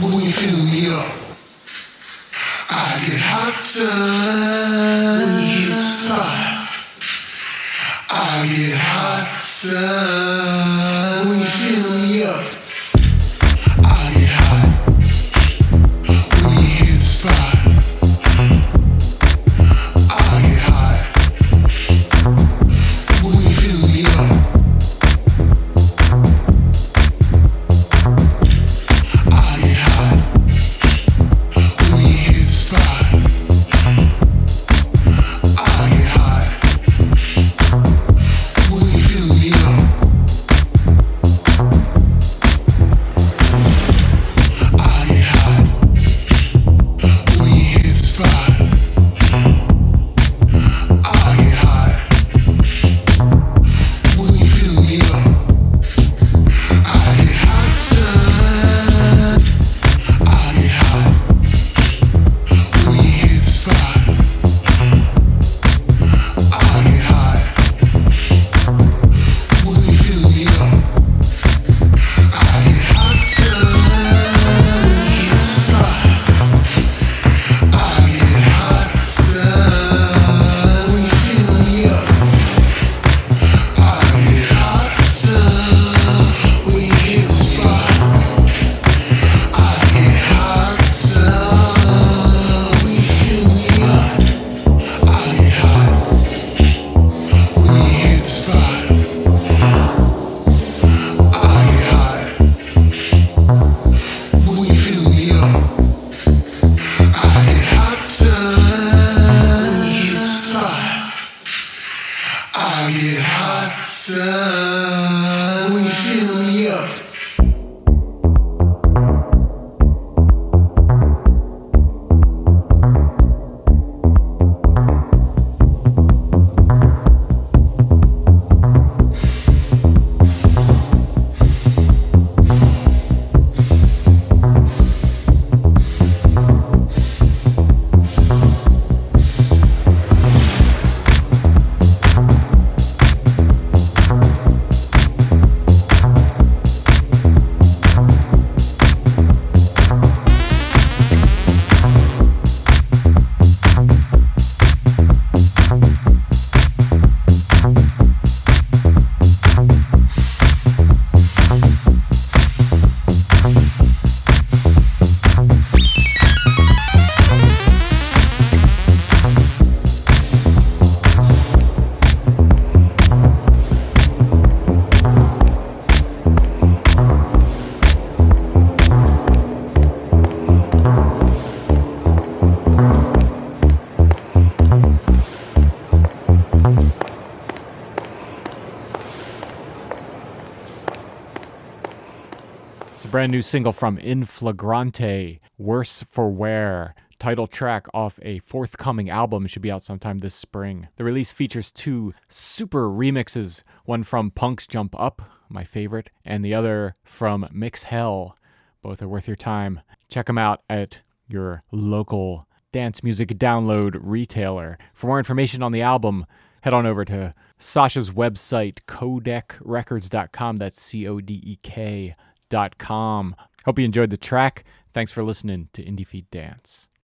when you fill me up. I get hotter when you hit the spot. I get hotter when you It's a brand new single from In Flagranti, Worse for Wear. Title track off a forthcoming album should be out sometime this spring. The release features two super remixes one from Punks Jump Up, my favorite, and the other from Mixhell. Both are worth your time. Check them out at your local dance music download retailer. For more information on the album, head on over to Sasha's website, codekrecords.com. That's C O D E Hope you enjoyed the track. Thanks for listening to IndieFeed Dance.